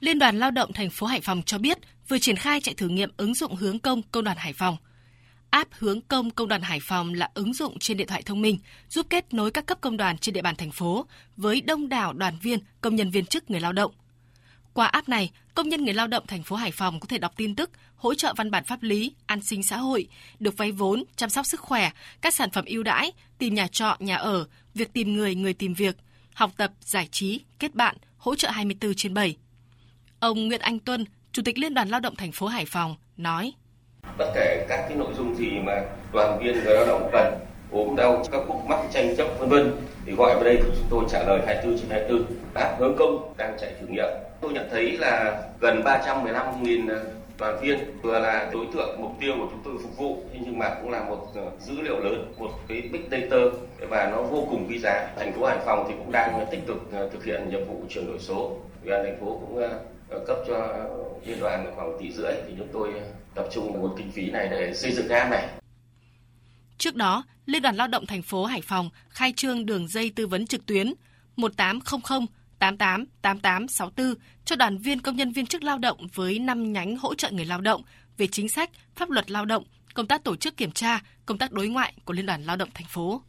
Liên đoàn Lao động thành phố Hải Phòng cho biết vừa triển khai chạy thử nghiệm ứng dụng hướng công công đoàn Hải Phòng. App hướng công công đoàn Hải Phòng là ứng dụng trên điện thoại thông minh giúp kết nối các cấp công đoàn trên địa bàn thành phố với đông đảo đoàn viên, công nhân viên chức người lao động. Qua app này, công nhân người lao động thành phố Hải Phòng có thể đọc tin tức, hỗ trợ văn bản pháp lý, an sinh xã hội, được vay vốn, chăm sóc sức khỏe, các sản phẩm ưu đãi, tìm nhà trọ, nhà ở, việc tìm người, người tìm việc, học tập, giải trí, kết bạn, hỗ trợ 24 trên 7. Ông Nguyễn Anh Tuân, Chủ tịch Liên đoàn Lao động thành phố Hải Phòng nói: Bất kể các cái nội dung gì mà đoàn viên người lao động cần ốm đau, các khúc mắc tranh chấp vân vân. Thì gọi vào đây thì chúng tôi trả lời 24 trên 24. App hướng công đang chạy thử nghiệm. Tôi nhận thấy là gần 315.000 à, đoàn viên vừa là đối tượng mục tiêu của chúng tôi phục vụ. Nhưng mà cũng là một à, dữ liệu lớn một cái big data và nó vô cùng quý giá. Thành phố hải phòng thì cũng đang tích cực à, thực hiện nhiệm vụ chuyển đổi số. Ủy ban thành phố cũng cấp cho liên đoàn khoảng tỷ rưỡi. Thì chúng tôi tập trung nguồn kinh phí này để xây dựng cái này. Trước đó, Liên đoàn Lao động thành phố Hải Phòng khai trương đường dây tư vấn trực tuyến 1800 88 8864 cho đoàn viên công nhân viên chức lao động với 5 nhánh hỗ trợ người lao động về chính sách, pháp luật lao động, công tác tổ chức kiểm tra, công tác đối ngoại của Liên đoàn Lao động thành phố.